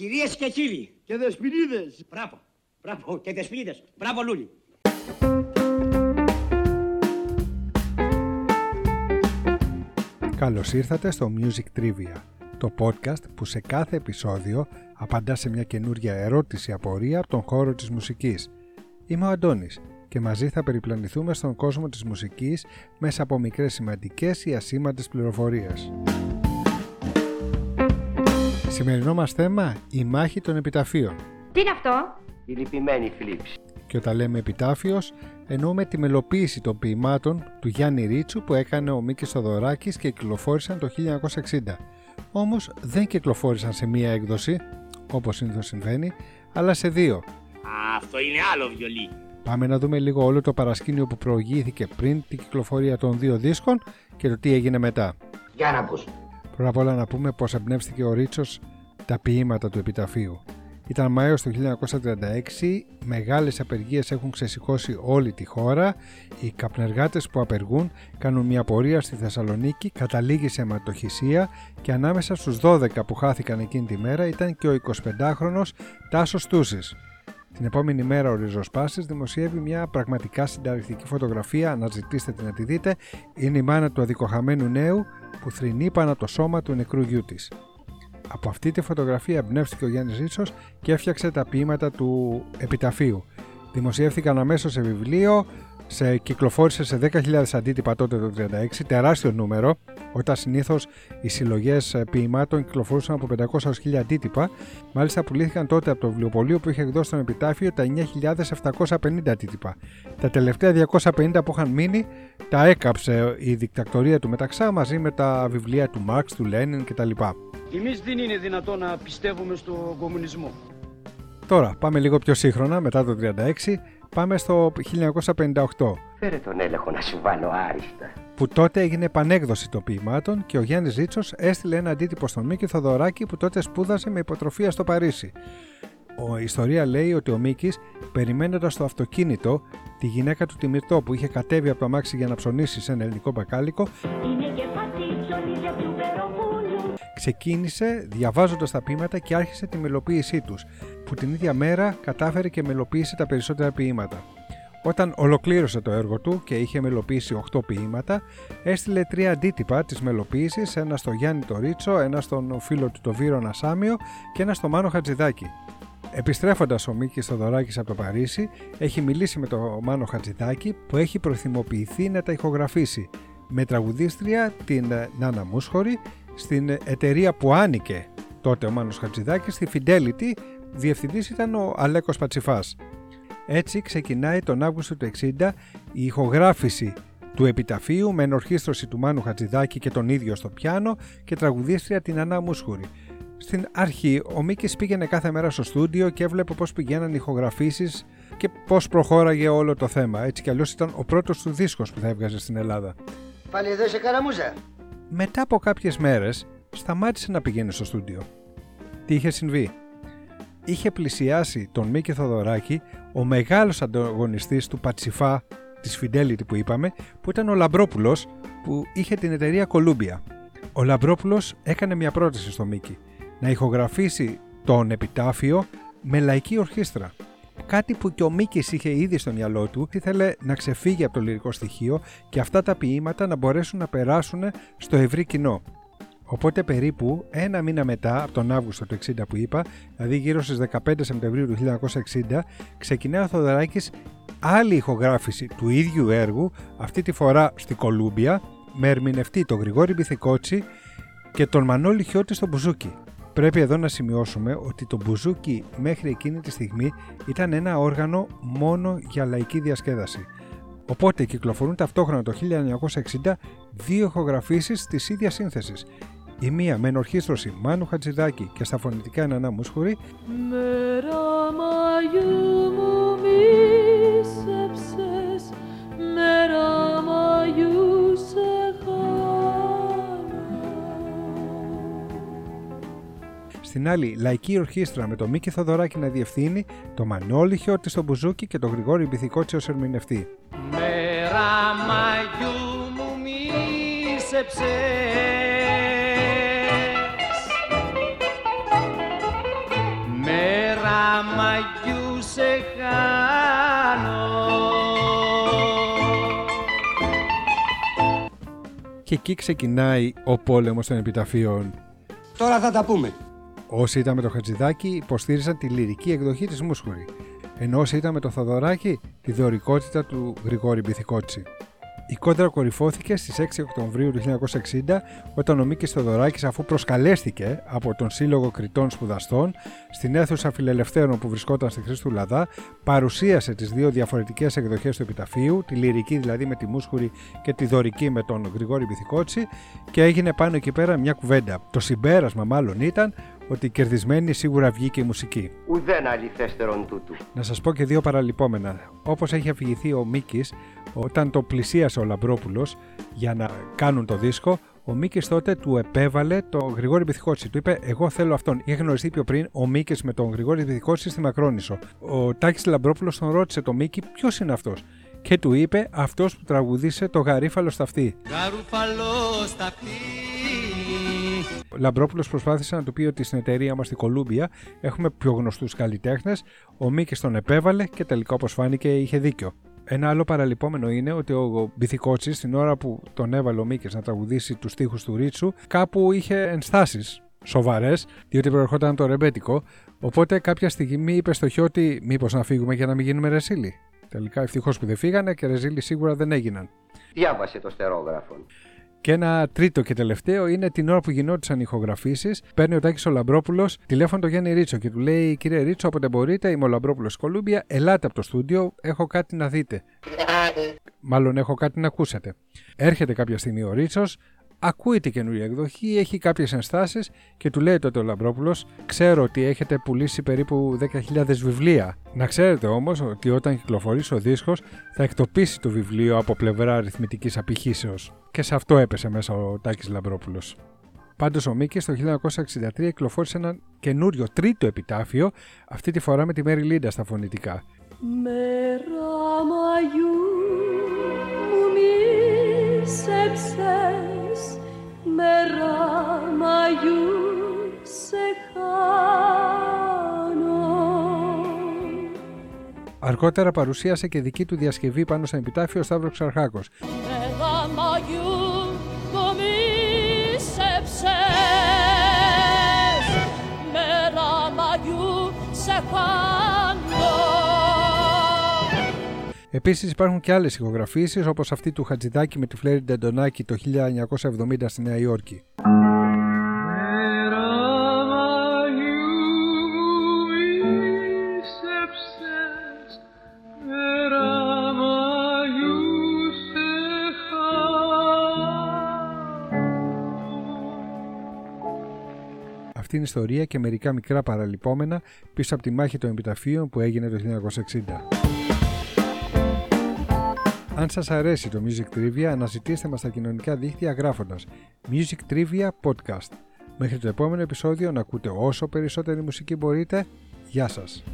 Κυρίες και κύριοι. Και δεσποινίδες. Μπράβο. Μπράβο. Και δεσποινίδες. Μπράβο Λούλη. Καλώς ήρθατε στο Music Trivia, το podcast που σε κάθε επεισόδιο απαντά σε μια καινούρια ερώτηση απορία από τον χώρο της μουσικής. Είμαι ο Αντώνης και μαζί θα περιπλανηθούμε στον κόσμο της μουσικής μέσα από μικρές σημαντικές ή ασήμαντες πληροφορίες. Σημερινό μας θέμα η μάχη των επιταφείων. Τι είναι αυτό; Η λυπημένη θλίψη. Και όταν λέμε επιτάφιος, εννοούμε τη μελοποίηση των ποιημάτων του Γιάννη Ρίτσου που έκανε ο Μίκης Θοδωράκης και κυκλοφόρησαν το 1960. Όμως δεν κυκλοφόρησαν σε μία έκδοση, όπως συνήθως συμβαίνει, αλλά σε δύο. Αυτό είναι άλλο βιολί. Πάμε να δούμε λίγο όλο το παρασκήνιο που προηγήθηκε πριν την κυκλοφορία των δύο δίσκων και το τι έγινε μετά. Για να ακούς. Πρώτα απ' όλα να πούμε πως εμπνεύστηκε ο Ρίτσος τα ποίηματα του επιταφείου. Ήταν Μάιος του 1936, μεγάλες απεργίες έχουν ξεσηκώσει όλη τη χώρα, οι καπνεργάτες που απεργούν κάνουν μια πορεία στη Θεσσαλονίκη, καταλήγει σε αιματοχυσία και ανάμεσα στους 12 που χάθηκαν εκείνη τη μέρα ήταν και ο 25χρονος Τάσος Τούσης. Την επόμενη μέρα ο Ριζοσπάσης δημοσιεύει μια πραγματικά συνταρρυκτική φωτογραφία, αναζητήστε την να τη δείτε, είναι η μάνα του αδικοχαμένου νέου που θρυνεί πάνω το σώμα του νεκρού γιού της. Από αυτή τη φωτογραφία εμπνεύστηκε ο Γιάννης Ρίτσος και έφτιαξε τα ποίηματα του επιταφείου. Δημοσιεύθηκαν αμέσως σε βιβλίο, σε, κυκλοφόρησε σε 10.000 αντίτυπα τότε το 36, τεράστιο νούμερο, όταν συνήθως οι συλλογές ποιημάτων κυκλοφορούσαν από 500 1000 αντίτυπα. Μάλιστα πουλήθηκαν τότε από το βιβλιοπωλείο που είχε εκδώσει τον επιτάφιο τα 9.750 αντίτυπα. Τα τελευταία 250 που είχαν μείνει τα έκαψε η δικτακτορία του Μεταξά μαζί με τα βιβλία του Μάρξ, του Λένιν κτλ. Εμείς δεν είναι δυνατό να πιστεύουμε στο κομμουνισμό. Τώρα πάμε λίγο πιο σύγχρονα μετά το 36 πάμε στο 1958 Φέρε τον έλεγχο να σου βάλω άριστα. που τότε έγινε επανέκδοση των ποιημάτων και ο Γιάννης Ρίτσος έστειλε ένα αντίτυπο στον Μίκη Θοδωράκη που τότε σπούδασε με υποτροφία στο Παρίσι. Ο, η ιστορία λέει ότι ο Μίκης, περιμένοντας το αυτοκίνητο, τη γυναίκα του Τιμητό που είχε κατέβει από το αμάξι για να ψωνίσει σε ένα ελληνικό μπακάλικο, Είναι και πατήτσονι για του Βεροπούλου. Ξεκίνησε διαβάζοντας τα ποίηματα και άρχισε τη μελοποίησή τους, που την ίδια μέρα κατάφερε και μελοποίησε τα περισσότερα ποίηματα. Όταν ολοκλήρωσε το έργο του και είχε μελοποιήσει 8 ποίηματα, έστειλε τρία αντίτυπα της μελοποίησης, ένα στο Γιάννη το Ρίτσο, ένα στον φίλο του το Βίρονα Σάμιο και ένα στο Μάνο Χατζηδάκη. Επιστρέφοντας ο Μίκης Θοδωράκης από το Παρίσι, έχει μιλήσει με τον Μάνο Χατζηδάκη που έχει προθυμοποιηθεί να τα ηχογραφήσει με τραγουδίστρια την ε, Νάνα Μούσχορη στην εταιρεία που άνοικε τότε ο Μάνος Χατζηδάκης στη Fidelity, διευθυντής ήταν ο Αλέκος Πατσιφάς. Έτσι ξεκινάει τον Αύγουστο του 60 η ηχογράφηση του επιταφείου με ενορχίστρωση του Μάνου Χατζηδάκη και τον ίδιο στο πιάνο και τραγουδίστρια την Ανά Μούσχουρη. Στην αρχή ο Μίκης πήγαινε κάθε μέρα στο στούντιο και έβλεπε πώς πηγαίναν οι ηχογραφήσεις και πώς προχώραγε όλο το θέμα. Έτσι κι αλλιώς ήταν ο πρώτος του δίσκος που θα έβγαζε στην Ελλάδα. Πάλι εδώ σε καραμούζα; Μετά από κάποιες μέρες σταμάτησε να πηγαίνει στο στούντιο. Τι είχε συμβεί; Είχε πλησιάσει τον Μίκη Θοδωράκη ο μεγάλος ανταγωνιστής του Πατσιφά της Fidelity που είπαμε που ήταν ο Λαμπρόπουλος που είχε την εταιρεία Columbia. Ο Λαμπρόπουλος έκανε μια πρόταση στο Μίκη να ηχογραφήσει τον επιτάφιο με λαϊκή ορχήστρα. Κάτι που και ο Μίκης είχε ήδη στο μυαλό του, ήθελε να ξεφύγει από το λυρικό στοιχείο και αυτά τα ποίηματα να μπορέσουν να περάσουν στο ευρύ κοινό. Οπότε περίπου ένα μήνα μετά από τον Αύγουστο του 60 που είπα, δηλαδή γύρω στις 15 Σεπτεμβρίου του 1960, ξεκινάει ο Θοδωράκης άλλη ηχογράφηση του ίδιου έργου, αυτή τη φορά στη Κολούμπια, με ερμηνευτή τον Γρηγόρη Μπιθικότσι και τον Μανώλη Χιώτη στο Μπουζούκι. Πρέπει εδώ να σημειώσουμε ότι το μπουζούκι μέχρι εκείνη τη στιγμή ήταν ένα όργανο μόνο για λαϊκή διασκέδαση. Οπότε κυκλοφορούν ταυτόχρονα το 1960 δύο ηχογραφήσεις της ίδιας σύνθεσης. Η μία με ενορχίστρωση Μάνου Χατζηδάκη και στα φωνητικά Νανά Μούσχουρη Στην άλλη, λαϊκή ορχήστρα με τον Μίκη Θοδωράκη να διευθύνει, το Μανώλη Χιώτη στο Μπουζούκι και τον Γρηγόρη Μπιθικότσι ως ερμηνευτή. Μέρα Μαγιού μου μίσεψες μαγιού σε χάνω Και εκεί ξεκινάει ο πόλεμος των επιταφείων. Τώρα θα τα πούμε. Όσοι ήταν με το Χατζηδάκι υποστήριζαν τη λυρική εκδοχή της Μούσχουρη, ενώ όσοι ήταν με το Θοδωράκι τη δωρικότητα του Γρηγόρη Μπιθικότσι. Η κόντρα κορυφώθηκε στις 6 Οκτωβρίου του 1960 όταν ο Μίκης Θοδωράκης αφού προσκαλέστηκε από τον Σύλλογο Κριτών Σπουδαστών στην αίθουσα φιλελευθέρων που βρισκόταν στη Χρήστου Λαδά παρουσίασε τις δύο διαφορετικές εκδοχές του επιταφείου, τη λυρική δηλαδή με τη Μούσχουρη και τη δωρική με τον Γρηγόρη Μπιθικότσι και έγινε πάνω εκεί πέρα μια κουβέντα. Το συμπέρασμα μάλλον ήταν ότι κερδισμένη σίγουρα βγήκε η μουσική. Ουδέν αληθέστερον τούτου. Να σας πω και δύο παραλυπόμενα. Όπως έχει αφηγηθεί ο Μίκης, όταν το πλησίασε ο Λαμπρόπουλος για να κάνουν το δίσκο, ο Μίκης τότε του επέβαλε τον Γρηγόρη Μπιθικότσι. Του είπε: Εγώ θέλω αυτόν. Είχε γνωριστεί πιο πριν ο Μίκης με τον Γρηγόρη Μπιθικότσι στη Μακρόνισο. Ο Τάκης Λαμπρόπουλος τον ρώτησε το Μίκη ποιος είναι αυτός; Και του είπε αυτός που τραγουδίσε το γαρίφαλο στα αυτή. Γαρουφαλό στα Ο Λαμπρόπουλος προσπάθησε να του πει ότι στην εταιρεία μας στην Κολούμπια έχουμε πιο γνωστούς καλλιτέχνες. Ο Μίκης τον επέβαλε και τελικά, όπως φάνηκε, είχε δίκιο. Ένα άλλο παραλυπόμενο είναι ότι ο Μπιθικότσι, την ώρα που τον έβαλε ο Μίκης να τραγουδήσει τους στίχους του Ρίτσου, κάπου είχε ενστάσεις σοβαρές, διότι προερχόταν το ρεμπέτικο. Οπότε κάποια στιγμή είπε στο χιώτη, Μήπως να φύγουμε για να μην γίνουμε ρεσίλι. Τελικά ευτυχώς που δεν φύγανε και ρεζίλι σίγουρα δεν έγιναν. Διάβασε το στερόγραφο. Και ένα τρίτο και τελευταίο είναι την ώρα που γινόντουσαν οι ηχογραφήσεις. Παίρνει ο Τάκης ο Λαμπρόπουλος τηλέφωνο το Γιάννη Ρίτσο και του λέει: Κύριε Ρίτσο, όποτε μπορείτε, είμαι ο Λαμπρόπουλος Κολούμπια, ελάτε από το στούντιο, έχω κάτι να δείτε. Μάλλον έχω κάτι να ακούσετε. Έρχεται κάποια στιγμή ο Ρίτσος, ακούει την καινούργια εκδοχή, έχει κάποιες ενστάσεις και του λέει τότε ο Λαμπρόπουλος: Ξέρω ότι έχετε πουλήσει περίπου 10.000 βιβλία. Να ξέρετε όμως ότι όταν κυκλοφορήσει ο δίσκος θα εκτοπίσει το βιβλίο από πλευρά αριθμητικής απηχήσεως. Και σε αυτό έπεσε μέσα ο Τάκης Λαμπρόπουλος. Πάντως ο Μίκης το 1963 κυκλοφόρησε ένα καινούριο τρίτο επιτάφιο, αυτή τη φορά με τη Μέρι Λίντα στα φωνητικά. Μέρα Μαγιού μου μίσεψες Μέρα Μαγιού σε χάνω Αργότερα παρουσίασε και δική του διασκευή πάνω στο επιτάφιο ο Σταύρος Ξαρχάκος. Μέρα Μαγιού Επίσης υπάρχουν και άλλες ηχογραφήσεις όπως αυτή του Χατζηδάκη με τη Φλέρι Ντεντονάκη το 1970 στη Νέα Υόρκη. Αυτή είναι η ιστορία και μερικά μικρά παραλυπόμενα πίσω από τη μάχη των επιταφείων που έγινε το 1960. Αν σας αρέσει το Music Trivia, αναζητήστε μας στα κοινωνικά δίκτυα γράφοντας Music Trivia Podcast. Μέχρι το επόμενο επεισόδιο να ακούτε όσο περισσότερη μουσική μπορείτε. Γεια σας!